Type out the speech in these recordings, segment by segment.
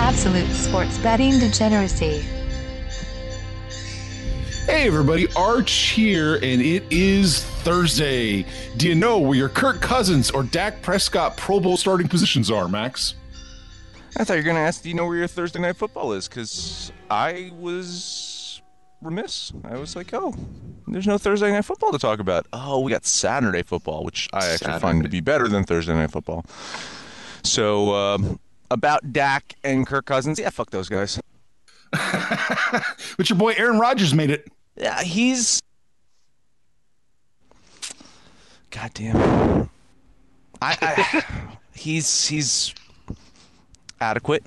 Absolute sports betting degeneracy. Hey everybody, Arch here, and it is Thursday. Do you know where your Kirk Cousins or Dak Prescott Pro Bowl starting positions are, Max? I thought you were going to ask, do you know where your Thursday night football is? Because I was remiss. I was like, oh, there's no Thursday night football to talk about. Oh, we got Saturday football, which I actually Saturday. find to be better than Thursday night football. So, um, about Dak and Kirk Cousins, yeah, fuck those guys. But your boy Aaron Rodgers made it. Yeah, he's. God damn. I, I he's he's adequate.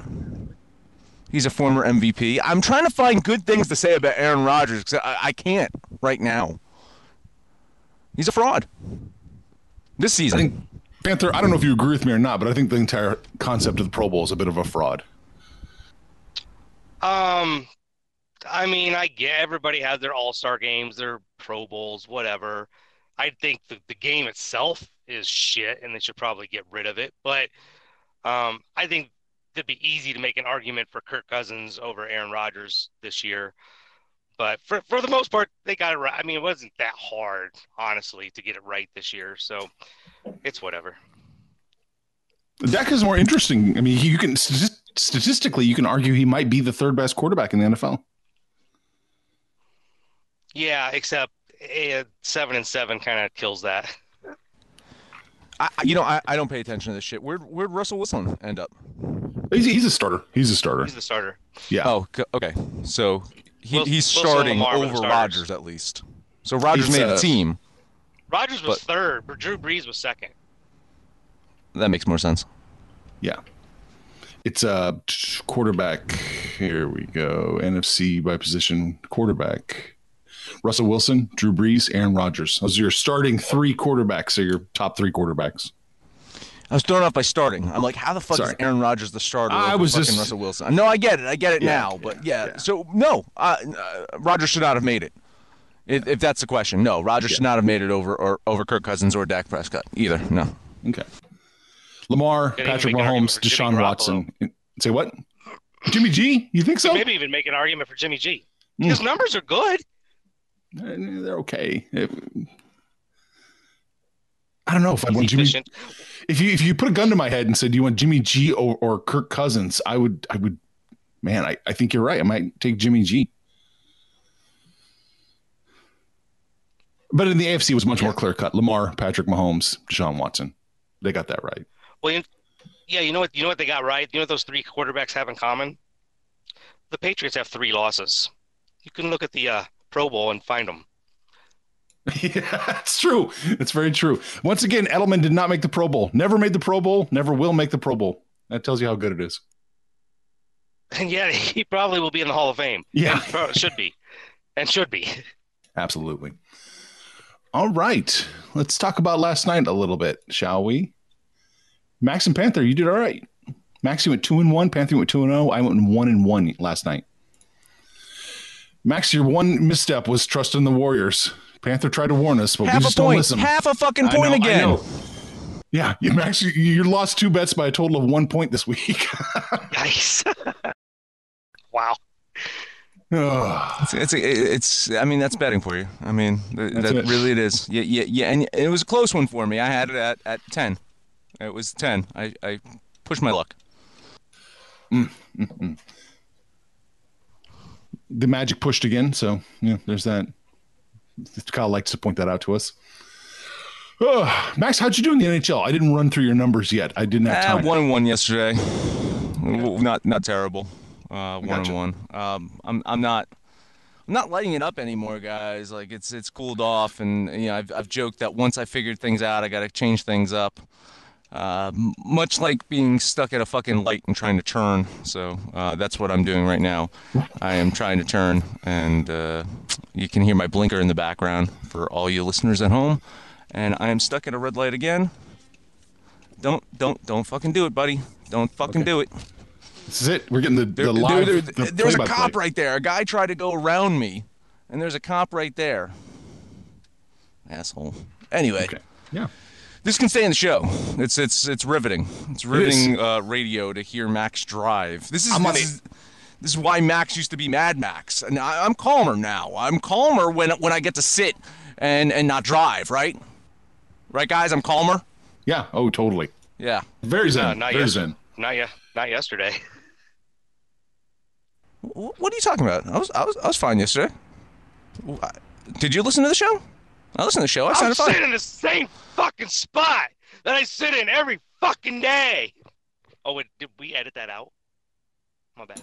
He's a former MVP. I'm trying to find good things to say about Aaron Rodgers because I, I can't right now. He's a fraud. This I season. Panther. I don't know if you agree with me or not, but I think the entire concept of the Pro Bowl is a bit of a fraud. Um, I mean, I get everybody has their all-star games, their Pro Bowls, whatever. I think the, the game itself is shit and they should probably get rid of it. But um, I think it'd be easy to make an argument for Kirk Cousins over Aaron Rodgers this year. But for, for the most part, they got it right. I mean, it wasn't that hard, honestly, to get it right this year. So it's whatever. Dak is more interesting. I mean, you can statistically, you can argue he might be the third best quarterback in the NFL. Yeah, except eh, seven and seven kind of kills that. I, I- you know, I, I don't pay attention to this shit. Where'd, where'd Russell Wilson end up? He's, he's a starter. He's a starter. He's the starter. Yeah. Oh, okay. So he, Wilson- he's starting Lamar were the over starters. Rodgers at least. So Rodgers He's, made the team. Rodgers was But- third, but Drew Brees was second. That makes more sense. Yeah. It's a quarterback. Here we go. NFC by position quarterback. Russell Wilson, Drew Brees, Aaron Rodgers. Those are your starting three quarterbacks. Are your top three quarterbacks. I was thrown off by starting. I'm like, how the fuck Sorry. is Aaron Rodgers the starter? I was fucking just- Russell Wilson. No, I get it. I get it Yeah, now. yeah, but yeah, yeah. so no, uh, uh, Rodgers should not have made it. If, if that's the question, no, Rodgers should not have made it over or over Kirk Cousins or Dak Prescott either. No. Okay. Lamar, Couldn't Patrick make an Mahomes, Deshaun Watson. Say what? Jimmy G? You think so? Maybe even make an argument for Jimmy G. Hmm. His numbers are good. Eh, They're okay. I don't know if I want Jimmy. efficient. If you if you put a gun to my head and said, "Do you want Jimmy G or, or Kirk Cousins?" I would I would. Man, I, I think you're right. I might take Jimmy G. But in the AFC, it was much more clear cut. Lamar, Patrick Mahomes, Deshaun Watson. They got that right. Well, you- yeah, you know what? You know what they got right. You know what those three quarterbacks have in common? The Patriots have three losses. You can look at the uh, Pro Bowl and find them. Yeah, it's true. It's very true. Once again, Edelman did not make the Pro Bowl. Never made the Pro Bowl. Never will make the Pro Bowl. That tells you how good it is. And yet he probably will be in the Hall of Fame. Yeah. And should be. And should be. Absolutely. All right. Let's talk about last night a little bit, shall we? Max and Panther, you did all right. Max, you went two and one. Panther went two and zero. I went one and one last night. Max, your one misstep was trusting the Warriors. Panther tried to warn us, but we Half a just don't listen. Half a fucking I point know, I again. know. Yeah, you Max, you, you lost two bets by a total of one point this week. Nice. wow. It's, it's, it's, I mean, that's betting for you. I mean, th- that it. really it is. Yeah, yeah, yeah. And it was a close one for me. I had it at, at 10. It was 10. I, I pushed my luck. Mm, mm, mm. the Magic pushed again, so yeah, there's that. Kyle likes to point that out to us. Ugh. Max, how'd you do in the NHL? I didn't run through your numbers yet. I didn't have Ah, time. one and one yesterday. W- Not not terrible. Uh, one Gotcha. and one. Um, I'm I'm not I'm not lighting it up anymore, guys. Like it's it's cooled off, and you know I've I've joked that once I figured things out, I got to change things up. Uh, much like being stuck at a fucking light and trying to turn. So uh, that's what I'm doing right now. I am trying to turn, and uh, you can hear my blinker in the background for all you listeners at home. And I am stuck at a red light again. Don't don't don't fucking do it, buddy. Don't fucking do it. This is it. We're getting the, There- the live. there- the there's a play-by-play. cop right there. A guy tried to go around me, and there's a cop right there. Asshole. Anyway, Okay. Yeah. this can stay in the show. It's it's it's riveting. It's riveting uh, radio to hear Max drive. This is this, it. is this is why Max used to be Mad Max, and I, I'm calmer now. I'm calmer when when I get to sit and and not drive. Right, right, guys. I'm calmer. Yeah. Oh, totally. Yeah. Very zen. Uh, not Very yet. zen. Not yet. Not yesterday. What are you talking about? I was I was I was fine yesterday. Did you listen to the show? I listened to the show. I I'm sounded fine. sitting in the same fucking spot that I sit in every fucking day. Oh, wait, did we edit that out? My bad.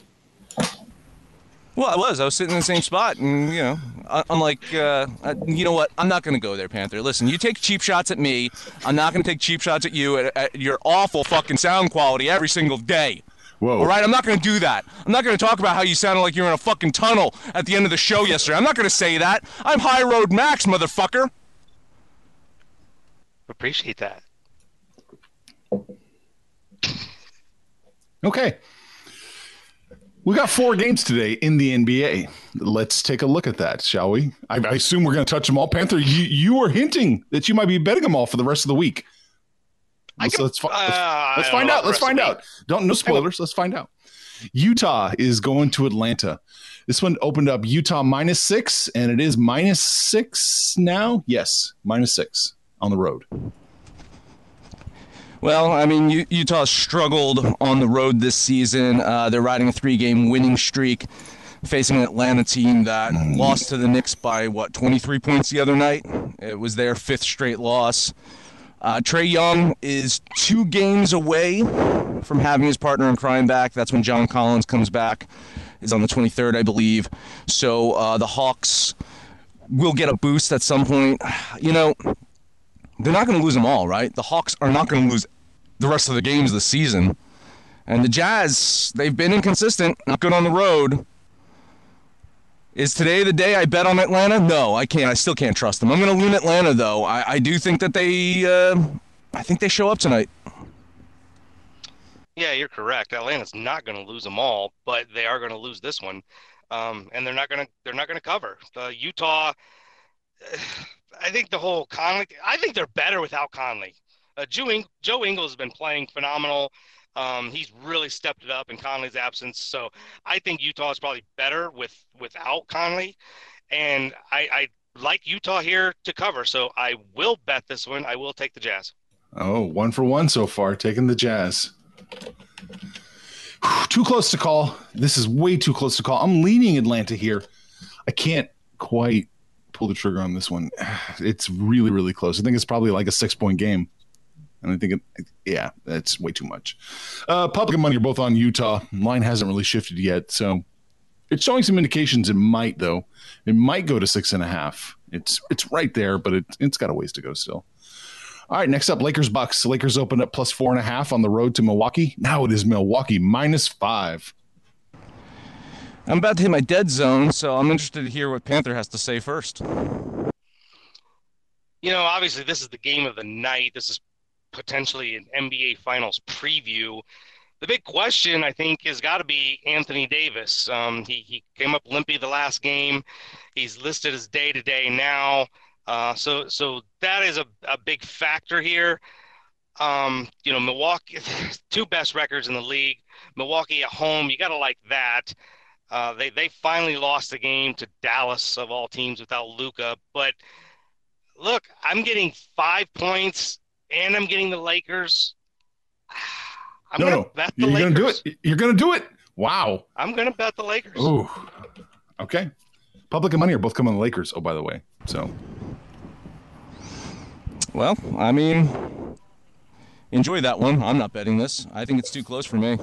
Well, I was. I was sitting in the same spot, and you know, un- unlike, uh, uh, you know what? I'm not going to go there, Panther. Listen, you take cheap shots at me. I'm not going to take cheap shots at you at, at your awful fucking sound quality every single day. Whoa. All right, I'm not going to do that. I'm not going to talk about how you sounded like you were in a fucking tunnel at the end of the show yesterday. I'm not going to say that. I'm High Road Max, motherfucker. Appreciate that. Okay. We got four games today in the NBA. Let's take a look at that, shall we? I, I assume we're going to touch them all. Panther, you, you were hinting that you might be betting them all for the rest of the week. Let's, can- let's, uh, let's, let's find out. Let's find out. Don't no spoilers. Let's find out. Utah is going to Atlanta. This one opened up Utah minus six, and it is minus six now. Yes, minus six on the road. Well, I mean, Utah struggled on the road this season. Uh, they're riding a three-game winning streak, facing an Atlanta team that lost to the Knicks by what 23 points the other night. It was their fifth straight loss. Uh, Trae Young is two games away from having his partner in crime back. That's when John Collins comes back. Is on the 23rd, I believe. So uh, the Hawks will get a boost at some point. You know, they're not going to lose them all, right? The Hawks are not going to lose the rest of the games this season. And the Jazz, they've been inconsistent, not good on the road. Is today the day I bet on Atlanta? No, I can't. I still can't trust them. I'm going to lean Atlanta, though. I, I do think that they, uh, I think they show up tonight. Yeah, you're correct. Atlanta's not going to lose them all, but they are going to lose this one, um, and they're not going to they're not going to cover. Uh, Utah, I think the whole Conley. I think they're better without Conley. Uh, Joe, Joe Ingles has been playing phenomenal. Um, he's really stepped it up in Conley's absence. So I think Utah is probably better with without Conley, and I, I like Utah here to cover. So I will bet this one. I will take the Jazz. Oh, one for one so far, taking the Jazz. Whew, Too close to call. This is way too close to call. I'm leaning Atlanta here. I can't quite pull the trigger on this one. It's really, really close. I think it's probably like a six point game. And I think it, yeah, that's way too much. Uh, public and money are both on Utah. Line hasn't really shifted yet. So It's showing some indications it might though. It might go to six and a half. It's it's right there, but it it's got a ways to go still. All right, next up, Lakers Bucks. Lakers open up plus four and a half on the road to Milwaukee. Now it is Milwaukee minus five. I'm about to hit my dead zone, so I'm interested to hear what Panther has to say first. You know, obviously, this is the game of the night. This is potentially an NBA Finals preview. The big question, I think, has got to be Anthony Davis. Um, he, he came up limpy the last game. He's listed as day to day now. Uh, so so that is a, a big factor here. Um, you know, Milwaukee, two best records in the league. Milwaukee at home, you got to like that. Uh, they they finally lost the game to Dallas of all teams without Luka. But look, I'm getting five points, and I'm getting the Lakers. I'm no, gonna no, bet the you're Lakers. gonna do it. You're gonna do it. Wow. I'm gonna bet the Lakers. Ooh. Okay. Public and money are both coming on the Lakers. Oh, by the way. So Well, I mean, enjoy that one. I'm not betting this. I think it's too close for me.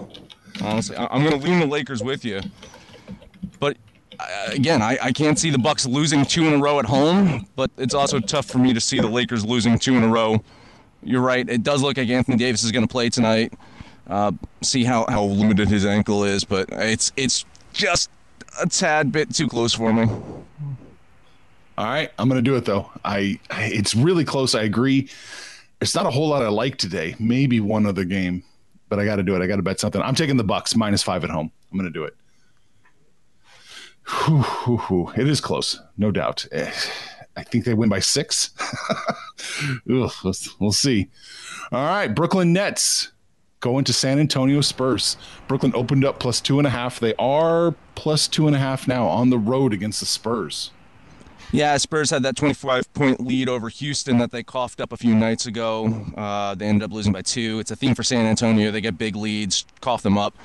Honestly, I- I'm going to lean the Lakers with you. Again, I, I can't see the Bucks losing two in a row at home. But it's also tough for me to see the Lakers losing two in a row. You're right. It does look like Anthony Davis is going to play tonight. Uh, see how, how limited his ankle is, but it's it's just a tad bit too close for me. All right, I'm going to do it though. I it's really close. I agree. It's not a whole lot I like today. Maybe one other game, but I got to do it. I got to bet something. I'm taking the Bucks minus five at home. I'm going to do it. It is close, no doubt. Eh, I think they win by six. We'll see. All right, Brooklyn Nets going to San Antonio Spurs. Brooklyn opened up plus two and a half. They are plus two and a half now on the road against the Spurs. Yeah, Spurs had that 25 point lead over Houston that they coughed up a few nights ago. Uh, they ended up losing by two. It's a theme for San Antonio. They get big leads, cough them up.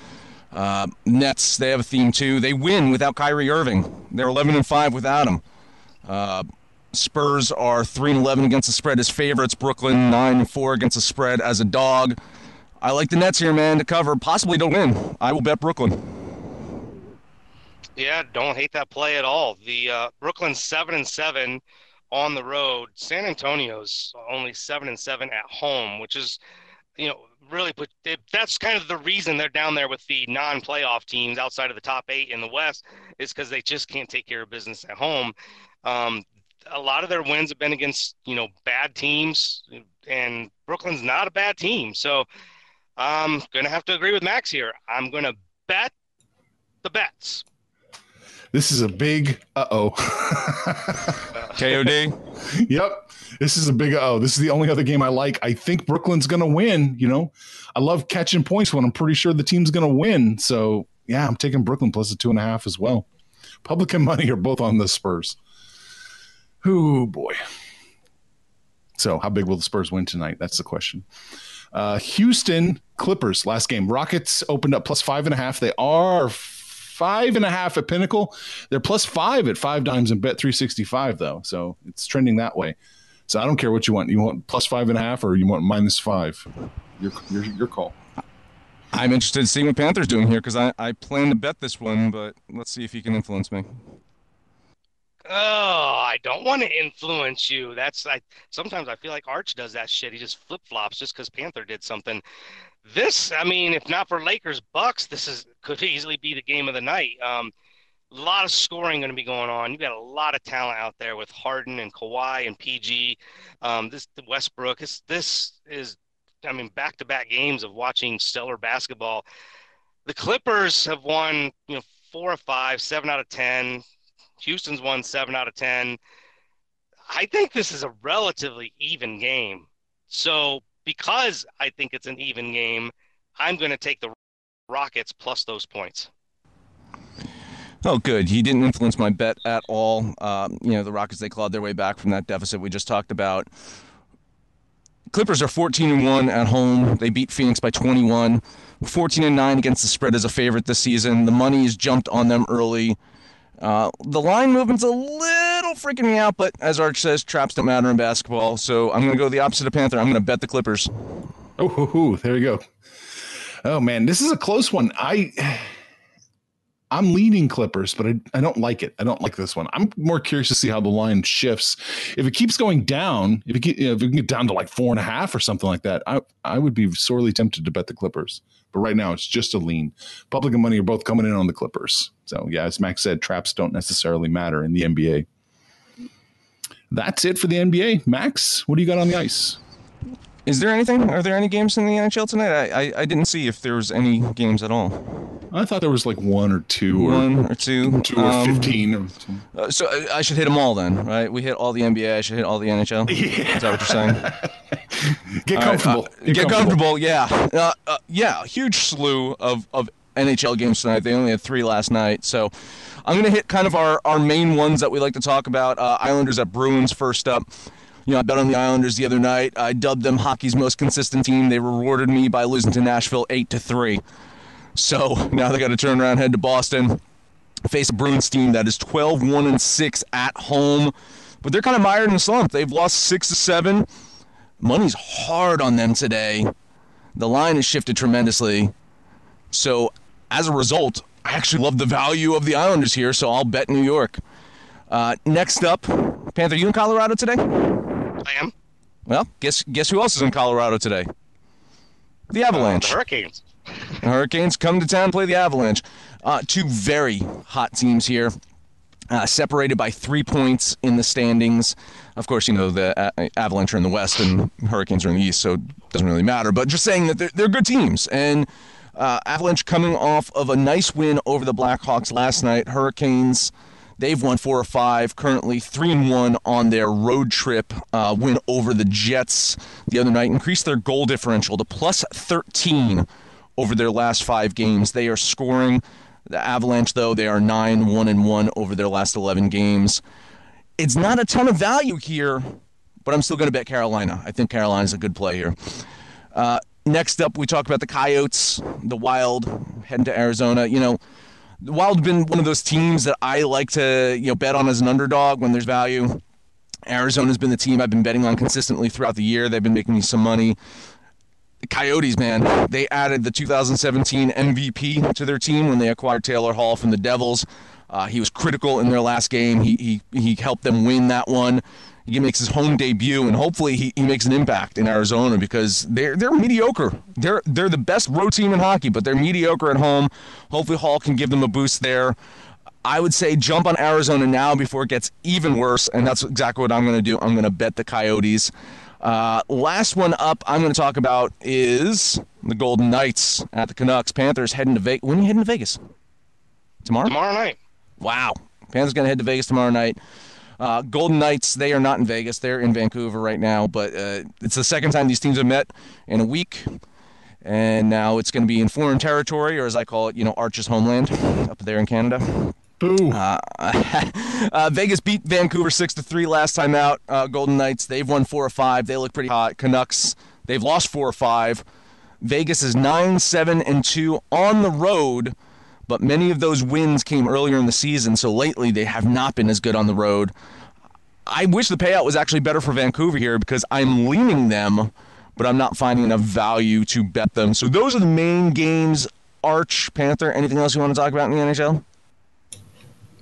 Uh, Nets, they have a theme too. They win without Kyrie Irving. They're 11 and 5 without him. Uh, Spurs are 3 and 11 against the spread as favorites. Brooklyn 9 and 4 against the spread as a dog. I like the Nets here, man, to cover. Possibly don't win. I will bet Brooklyn. Yeah, don't hate that play at all. The uh, Brooklyn seven and seven on the road. San Antonio's only seven and seven at home, which is, you know, really put. It, that's kind of the reason they're down there with the non-playoff teams outside of the top eight in the West is because they just can't take care of business at home. Um, a lot of their wins have been against you know bad teams, and Brooklyn's not a bad team. So I'm gonna have to agree with Max here. I'm gonna bet the bets. This is a big uh oh. KOD. yep. This is a big oh. This is the only other game I like. I think Brooklyn's gonna win. You know, I love catching points when I'm pretty sure the team's gonna win. So yeah, I'm taking Brooklyn plus a two and a half as well. Public and money are both on the Spurs. Ooh boy. So how big will the Spurs win tonight? That's the question. Uh, Houston Clippers last game. Rockets opened up plus five and a half. They are five and a half at Pinnacle. They're plus five at five dimes and bet 365 though. So it's trending that way. So I don't care what you want. You want plus five and a half or you want minus five? Your your, your call. I'm interested in seeing what Panthers doing here because I, I plan to bet this one, but let's see if he can influence me. Oh, I don't want to influence you. That's I sometimes I feel like Arch does that shit. He just flip flops just because Panther did something. This, I mean, if not for Lakers Bucks, this is could easily be the game of the night. Um, a lot of scoring going to be going on. You got a lot of talent out there with Harden and Kawhi and PG. Um, this Westbrook. This this is, I mean, back to back games of watching stellar basketball. The Clippers have won, you know, four or five, seven out of ten. Houston's won seven out of 10. I think this is a relatively even game. So, because I think it's an even game, I'm going to take the Rockets plus those points. Oh, good. He didn't influence my bet at all. Um, you know, the Rockets, they clawed their way back from that deficit we just talked about. Clippers are 14 and 1 at home. They beat Phoenix by 21. 14 and 9 against the spread as a favorite this season. The money's jumped on them early. Uh, the line movement's a little freaking me out, but as Arch says, traps don't matter in basketball. So I'm going to go the opposite of Panther. I'm going to bet the Clippers. Oh, hoo, hoo, there you go. Oh man, this is a close one. I I'm leaning Clippers, but I, I don't like it. I don't like this one. I'm more curious to see how the line shifts. If it keeps going down, if it, if it can get down to like four and a half or something like that, I, I would be sorely tempted to bet the Clippers. But right now, it's just a lean. Public and money are both coming in on the Clippers. So, yeah, as Max said, traps don't necessarily matter in the NBA. That's it for the NBA. Max, what do you got on the ice? Is there anything? Are there any games in the NHL tonight? I, I, I didn't see if there was any games at all. I thought there was like one or two or One or two. two or Um, 15 or uh, so I, I should hit them all then, right? We hit all the NBA. I should hit all the NHL. Is that what you're saying? get All right, comfortable. uh, get, comfortable. Yeah. Uh, uh, yeah. Huge slew of, of NHL games tonight. They only had three last night. So I'm going to hit kind of our, our main ones that we like to talk about. Uh, Islanders at Bruins first up. You know, I bet on the Islanders the other night. I dubbed them hockey's most consistent team. They rewarded me by losing to Nashville 8 to 3. So now they got to turn around, head to Boston, face a Bruins team that is 12 1 and 6 at home. But they're kind of mired in a slump. They've lost 6 to 7. Money's hard on them today. The line has shifted tremendously. So as a result, I actually love the value of the Islanders here, so I'll bet New York. Uh, next up, Panther, you in Colorado today? I am. Well, guess guess who else is in Colorado today? The Uh, Avalanche. the Hurricanes. Hurricanes come to town, play the Avalanche. Uh, two very hot teams here, uh, separated by three points in the standings. Of course, you know the uh, Avalanche are in the West and Hurricanes are in the East, so it doesn't really matter. But just saying that they're, they're good teams, and uh, Avalanche coming off of a nice win over the Blackhawks last night. Hurricanes. They've won four or five, currently three and one on their road trip uh, win over the Jets the other night. Increased their goal differential to plus 13 over their last five games. They are scoring. The Avalanche, though, they are nine one and one over their last 11 games. It's not a ton of value here, but I'm still going to bet Carolina. I think Carolina's a good play here. Uh, next up, we talk about the Coyotes, the Wild, heading to Arizona. You know, the Wild have been one of those teams that I like to you know bet on as an underdog when there's value. Arizona's been the team I've been betting on consistently throughout the year. They've been making me some money. Coyotes, man, they added the 2017 MVP to their team when they acquired Taylor Hall from the Devils. Uh, he was critical in their last game. He, he he helped them win that one. He makes his home debut, and hopefully he, he makes an impact in Arizona because they're they're mediocre. They're they're the best road team in hockey, but they're mediocre at home. Hopefully Hall can give them a boost there. I would say jump on Arizona now before it gets even worse, and that's exactly what I'm going to do. I'm going to bet the Coyotes. Uh, last one up, I'm going to talk about is the Golden Knights at the Canucks. Panthers heading to Vegas. When are you heading to Vegas? Tomorrow? Tomorrow night. Wow. Panthers going to head to Vegas tomorrow night. Uh, Golden Knights, they are not in Vegas. They're in Vancouver right now, but uh, it's the second time these teams have met in a week. And now it's going to be in foreign territory, or as I call it, you know, Arch's homeland up there in Canada. Boo. Uh, uh, Vegas beat Vancouver six to three last time out. Uh, Golden Knights they've won four or five. They look pretty hot. Canucks they've lost four or five. Vegas is nine seven and two on the road, but many of those wins came earlier in the season. So lately they have not been as good on the road. I wish the payout was actually better for Vancouver here because I'm leaning them, but I'm not finding enough value to bet them. So those are the main games. Arch Panther. Anything else you want to talk about in the NHL?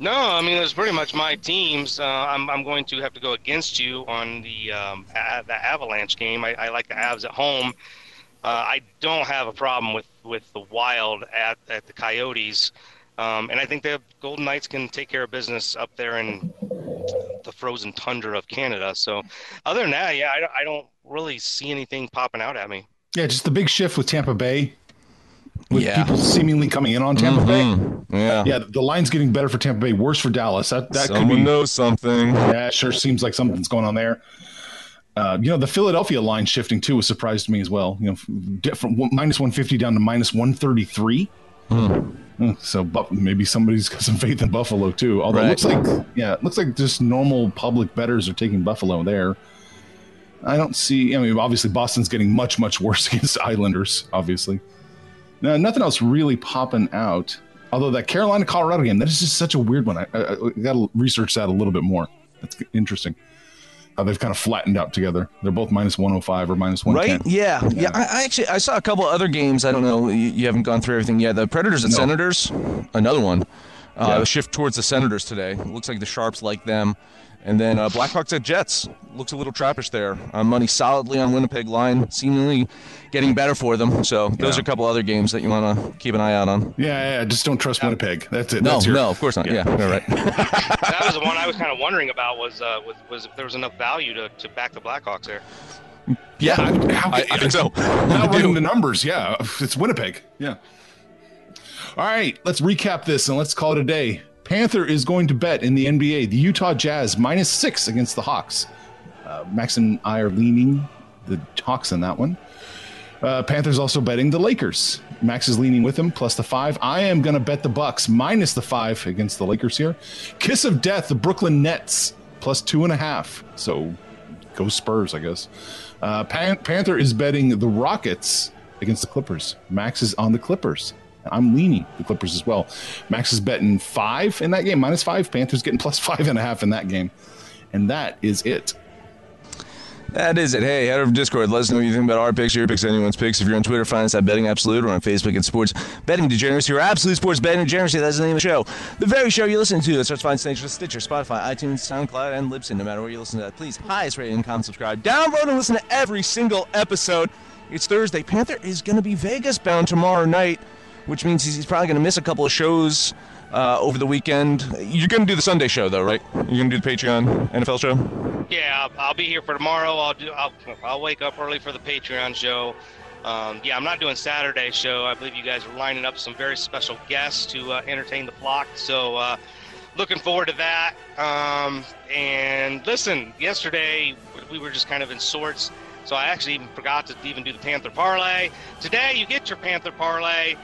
No, I mean it's pretty much my teams. Uh, I'm I'm going to have to go against you on the um, a- the Avalanche game. I, I like the Avs at home. Uh, I don't have a problem with, with the Wild at, at the Coyotes, um, and I think the Golden Knights can take care of business up there in the frozen tundra of Canada. So, other than that, yeah, I, I don't really see anything popping out at me. Yeah, just the big shift with Tampa Bay, with Yeah. people seemingly coming in on Tampa Bay. Mhm. Yeah. Yeah, the line's getting better for Tampa Bay, worse for Dallas. That that Someone could be. knows something. Yeah, sure seems like something's going on there. Uh, you know, the Philadelphia line shifting too was surprised to me as well. You know, from from minus 150 down to minus 133. Uh, So but maybe somebody's got some faith in Buffalo too. Although Right. it looks like yeah, it looks like just normal public betters are taking Buffalo there. I don't see. I mean, obviously Boston's getting much much worse against Islanders. Obviously, no, nothing else really popping out. Although that Carolina Colorado game, that is just such a weird one. I, I, I got to research that a little bit more. That's interesting. how they've kind of flattened out together. They're both minus 105 or minus 110. Right? Yeah, yeah. I, I actually I saw a couple other games. I don't know. You, you haven't gone through everything yet. The Predators and No. Senators, another one. Uh, Yeah. Shift towards the Senators today. Looks like the Sharps like them. And then uh, Blackhawks at Jets looks a little trappish there. Uh, money solidly on Winnipeg line, seemingly getting better for them. So those Yeah. are a couple other games that you want to keep an eye out on. Yeah, yeah, just don't trust Winnipeg. That's it. No, That's your, no, of course not. Yeah, you're right. that was the one I was kind of wondering about was uh, was, was if there was enough value to, to back the Blackhawks there. yeah, I, how, I, I think so. Not running the numbers. Yeah, it's Winnipeg. Yeah. All right, let's recap this and let's call it a day. Panther is going to bet in the NBA the Utah Jazz minus six against the Hawks. Uh, Max and I are leaning the Hawks in that one. Uh, Panthers also betting the Lakers. Max is leaning with him plus the five. I am going to bet the Bucks minus the five against the Lakers here. Kiss of death, the Brooklyn Nets plus two and a half. So go Spurs, I guess. Uh, Pan- Panther is betting the Rockets against the Clippers. Max is on the Clippers. I'm leaning the Clippers as well. Max is betting five in that game, minus five. Panthers getting plus five and a half in that game. And that is it. That is it. Hey, head over to Discord. Let us know what you think about our picks, your picks, anyone's picks. If you're on Twitter, find us at Betting Absolute or on Facebook at Sports Betting Degeneracy or Absolute Sports Betting Degeneracy. That's the name of the show. The very show you listen to. That's what's find Stitcher, Stitcher, Spotify, iTunes, SoundCloud, and Libsyn. No matter where you listen to that, please highest rating, comment, subscribe, download, and listen to every single episode. It's Thursday. Panther is going to be Vegas bound tomorrow night, which means he's probably going to miss a couple of shows uh, over the weekend. You're going to do the Sunday show, though, right? You're going to do the Patreon NFL show? Yeah, I'll, I'll be here for tomorrow. I'll do. I'll, I'll wake up early for the Patreon show. Um, yeah, I'm not doing Saturday show. I believe you guys are lining up some very special guests to uh, entertain the flock. So, uh, looking forward to that. Um, and listen, yesterday we were just kind of in sorts, so I actually even forgot to even do the Panther parlay. Today, you get your Panther parlay.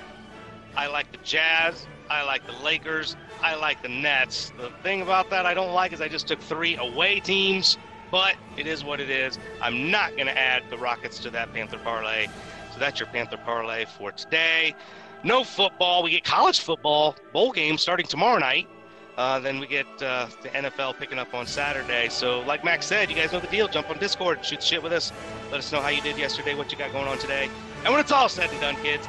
I like the Jazz. I like the Lakers. I like the Nets. The thing about that I don't like is I just took three away teams, but it is what it is. I'm not going to add the Rockets to that Panther parlay. So that's your Panther parlay for today. No football. We get college football bowl game starting tomorrow night. Uh, then we get uh, the NFL picking up on Saturday. So, like Max said, you guys know the deal. Jump on Discord, shoot shit with us. Let us know how you did yesterday, what you got going on today. And when it's all said and done, kids,